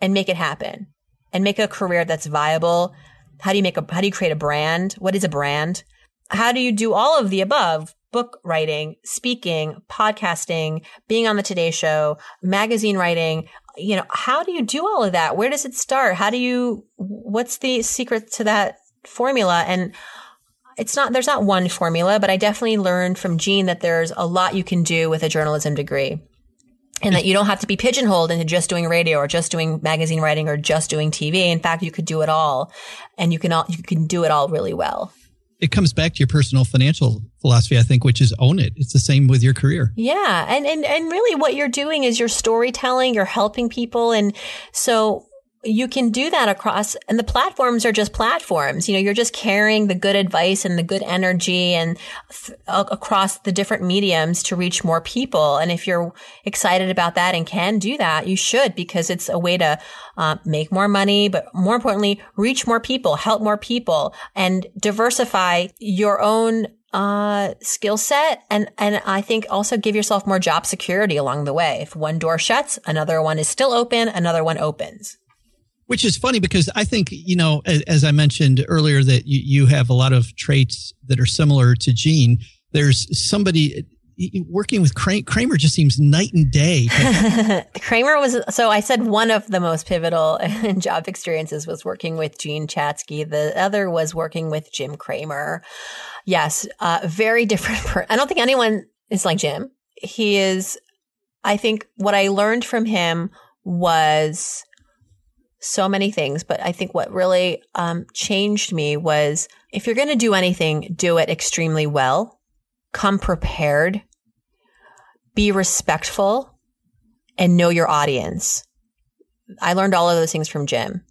and make it happen and make a career that's viable? How do you make a, how do you create a brand? What is a brand? How do you do all of the above? Book writing, speaking, podcasting, being on the Today Show, magazine writing. You know, how do you do all of that? Where does it start? How do you, what's the secret to that formula? And it's not there's not one formula, but I definitely learned from Jean that there's a lot you can do with a journalism degree. And that you don't have to be pigeonholed into just doing radio or just doing magazine writing or just doing TV. In fact, you could do it all and you can all, you can do it all really well. It comes back to your personal financial philosophy, I think, which is own it. It's the same with your career. Yeah. And, and, and really what you're doing is you're storytelling, you're helping people. And so you can do that across and the platforms are just platforms. You know you're just carrying the good advice and the good energy and th- across the different mediums to reach more people. And if you're excited about that and can do that you should because it's a way to uh, make more money but more importantly reach more people help more people and diversify your own uh, skill set. And and I think also give yourself more job security along the way. If one door shuts, another one is still open, another one opens which is funny because I think, you know, as, as I mentioned earlier, that you, you have a lot of traits that are similar to Jean. There's somebody, working with Cramer just seems night and day. Cramer was so I said one of the most pivotal job experiences was working with Jean Chatzky. The other was working with Jim Cramer. Yes, uh, very different. Per- I don't think anyone is like Jim. He is. I think what I learned from him was so many things, but I think what really um, changed me was if you're going to do anything, do it extremely well, come prepared, be respectful, and know your audience. I learned all of those things from Jim.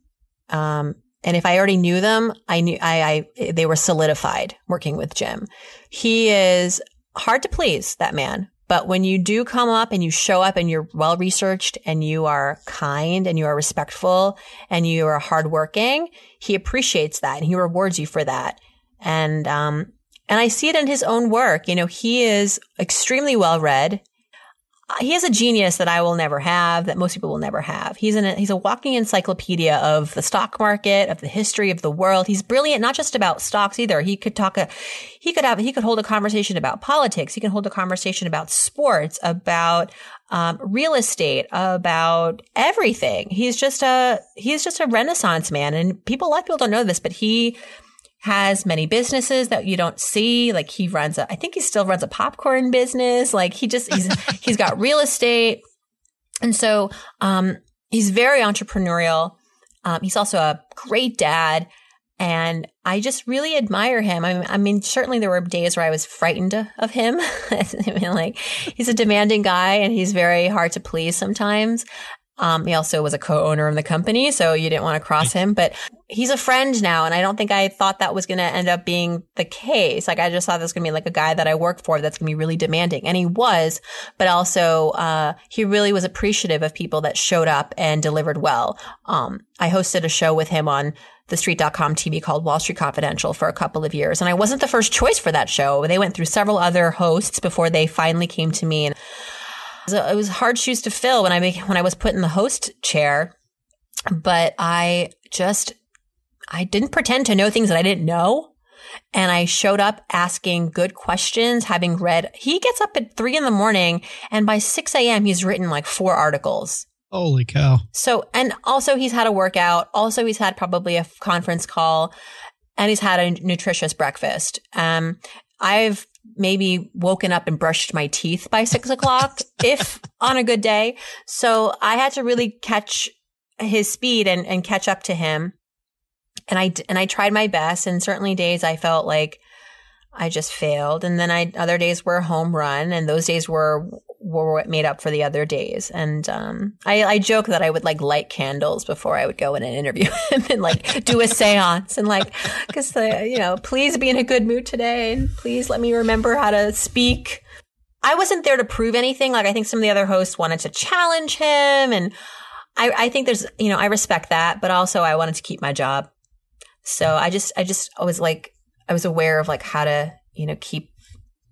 Um, and if I already knew them, I knew I, I they were solidified working with Jim. He is hard to please, that man, but when you do come up and you show up and you're well researched and you are kind and you are respectful and you are hardworking, he appreciates that and he rewards you for that. And, um, and I see it in his own work. You know, he is extremely well read he has a genius that I will never have, that most people will never have. He's an, he's a walking encyclopedia of the stock market, of the history of the world. He's brilliant, not just about stocks either. He could talk a, he could have, he could hold a conversation about politics. He can hold a conversation about sports, about, um, real estate, about everything. He's just a, he's just a renaissance man. And people, a lot of people don't know this, but he, has many businesses that you don't see. Like he runs a, I think he still runs a popcorn business. Like he just, he's, he's got real estate. And so, um, he's very entrepreneurial. Um, he's also a great dad. And I just really admire him. I mean, I mean, certainly there were days where I was frightened of him. I mean, like he's a demanding guy and he's very hard to please sometimes. Um, he also was a co-owner of the company, so you didn't want to cross him, but he's a friend now. And I don't think I thought that was going to end up being the case. Like I just thought this was going to be like a guy that I work for that's going to be really demanding. And he was, but also, uh, he really was appreciative of people that showed up and delivered well. Um, I hosted a show with him on the street.com TV called Wall Street Confidential for a couple of years. And I wasn't the first choice for that show. They went through several other hosts before they finally came to me. And it was hard shoes to fill when I when I was put in the host chair, but I just I didn't pretend to know things that I didn't know. And I showed up asking good questions, having read. He gets up at three in the morning, and by 6 a.m., he's written like four articles. Holy cow. So, and also he's had a workout. Also, he's had probably a conference call and he's had a nutritious breakfast. Um, I've maybe woken up and brushed my teeth by six o'clock, if on a good day. So I had to really catch his speed and, and catch up to him. And I, and I tried my best. And certainly days I felt like I just failed. And then I, other days were home run and those days were were what made up for the other days. And um, I, I joke that I would like light candles before I would go in an interview and like do a seance and like, because you know, please be in a good mood today and please let me remember how to speak. I wasn't there to prove anything. Like I think some of the other hosts wanted to challenge him and I, I think there's, you know, I respect that, but also I wanted to keep my job. So I just, I just was like, I was aware of like how to, you know, keep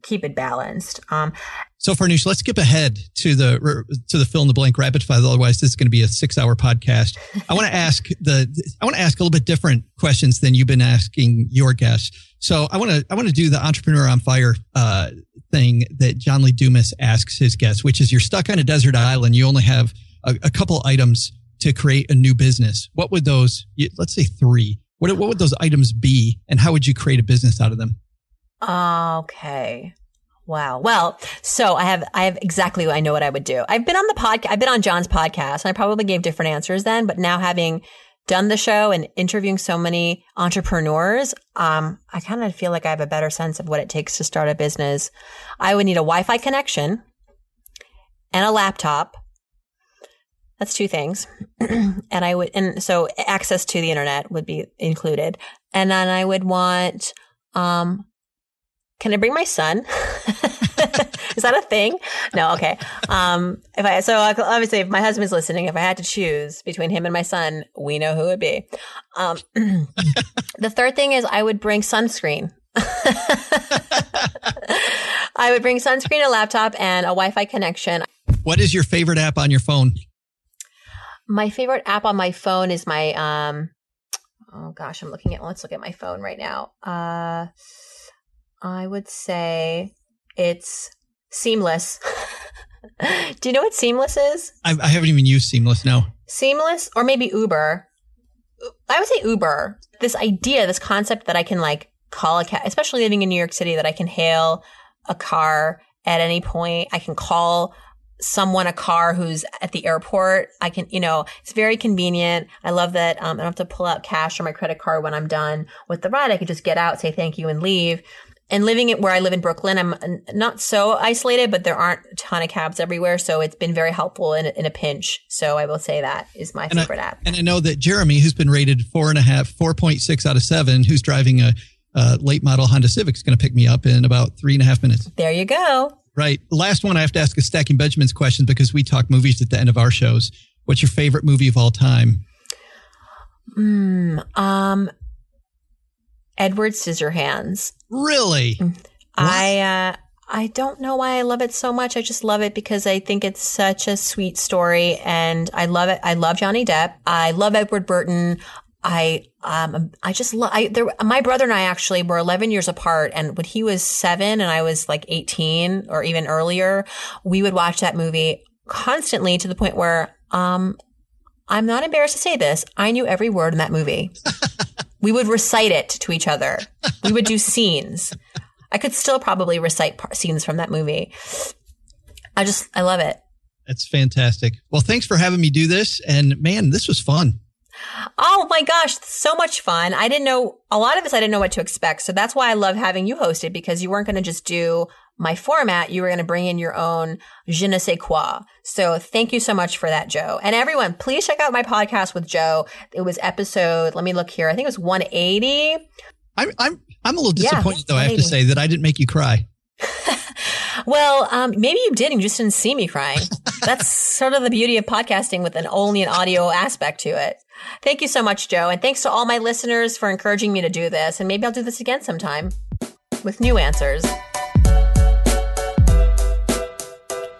keep it balanced. Um, so Farnoosh, let's skip ahead to the to the fill in the blank rapid fire. Otherwise, this is going to be a six hour podcast. I want to ask the I want to ask a little bit different questions than you've been asking your guests. So I want to I want to do the entrepreneur on fire uh, thing that John Lee Dumas asks his guests, which is you're stuck on a desert island. You only have a, a couple items to create a new business. What would those? Let's say three. What what would those items be, and how would you create a business out of them? Okay. Wow. Well, so I have I have exactly I know what I would do. I've been on the podcast. I've been on John's podcast, and I probably gave different answers then. But now having done the show and interviewing so many entrepreneurs, um, I kind of feel like I have a better sense of what it takes to start a business. I would need a Wi-Fi connection and a laptop. That's two things, and I would and so access to the internet would be included, and then I would want um, can I bring my son? Is that a thing? No. Okay. Um, if I, so obviously if my husband's listening, if I had to choose between him and my son, we know who it would be. Um, the third thing is I would bring sunscreen. I would bring sunscreen, a laptop, and a Wi-Fi connection. What is your favorite app on your phone? My favorite app on my phone is my um. Oh gosh, I'm looking at. Let's look at my phone right now. Uh, I would say it's Seamless. Do you know what Seamless is? I, I haven't even used Seamless now. Seamless or maybe Uber. I would say Uber. This idea, this concept that I can like call a cab, especially living in New York City, that I can hail a car at any point. I can call someone a car who's at the airport. I can, you know, it's very convenient. I love that. Um, I don't have to pull out cash or my credit card when I'm done with the ride. I can just get out, say thank you and leave. And living it where I live in Brooklyn, I'm not so isolated, but there aren't a ton of cabs everywhere. So it's been very helpful in, in a pinch. So I will say that is my and favorite I, app. And I know that Jeremy, who's been rated four and a half, 4.6 out of seven, who's driving a, a late model Honda Civic, is going to pick me up in about three and a half minutes. There you go. Right. Last one, I have to ask a Stacking Benjamins question because we talk movies at the end of our shows. What's your favorite movie of all time? Mm, um, Edward Scissorhands. Really? I uh, I don't know why I love it so much. I just love it because I think it's such a sweet story, and I love it. I love Johnny Depp. I love Edward Burton. I um I just love I there my brother and I actually were 11 years apart and when he was 7 and I was like 18 or even earlier we would watch that movie constantly to the point where um I'm not embarrassed to say this I knew every word in that movie. We would recite it to each other. We would do scenes. I could still probably recite par- scenes from that movie. I just I love it. That's fantastic. Well, thanks for having me do this and man, this was fun. Oh my gosh, so much fun. I didn't know a lot of this I didn't know what to expect. So that's why I love having you host it because you weren't going to just do my format. You were going to bring in your own je ne sais quoi. So thank you so much for that, Joe. And everyone, please check out my podcast with Joe. It was episode, let me look here. I think it was 180. I'm I'm I'm a little disappointed yeah, though, I have to say that I didn't make you cry. well, um, maybe you did and you just didn't see me crying. That's sort of the beauty of podcasting with an only an audio aspect to it. Thank you so much, Joe. And thanks to all my listeners for encouraging me to do this. And maybe I'll do this again sometime with new answers.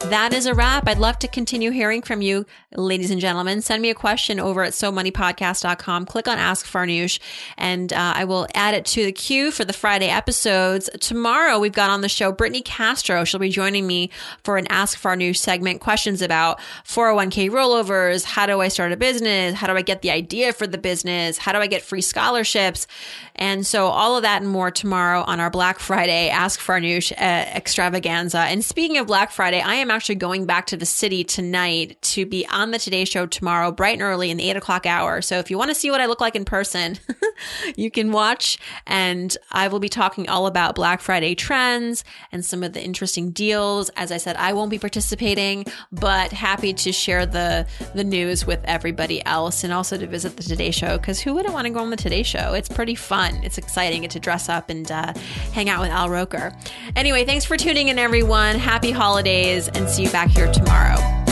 That is a wrap. I'd love to continue hearing from you, ladies and gentlemen. Send me a question over at somoneypodcast.com. Click on Ask Farnoosh, and uh, I will add it to the queue for the Friday episodes. Tomorrow, we've got on the show Brittney Castro. She'll be joining me for an Ask Farnoosh segment. Questions about 401k rollovers. How do I start a business? How do I get the idea for the business? How do I get free scholarships? And so all of that and more tomorrow on our Black Friday Ask Farnoosh uh, extravaganza. And speaking of Black Friday, I am actually going back to the city tonight to be on the Today Show tomorrow, bright and early in the eight o'clock hour. So if you want to see what I look like in person, you can watch. And I will be talking all about Black Friday trends and some of the interesting deals. As I said, I won't be participating, but happy to share the the news with everybody else and also to visit the Today Show because who wouldn't want to go on the Today Show? It's pretty fun. It's exciting. Get to dress up and uh, hang out with Al Roker. Anyway, thanks for tuning in, everyone. Happy holidays, see you back here tomorrow.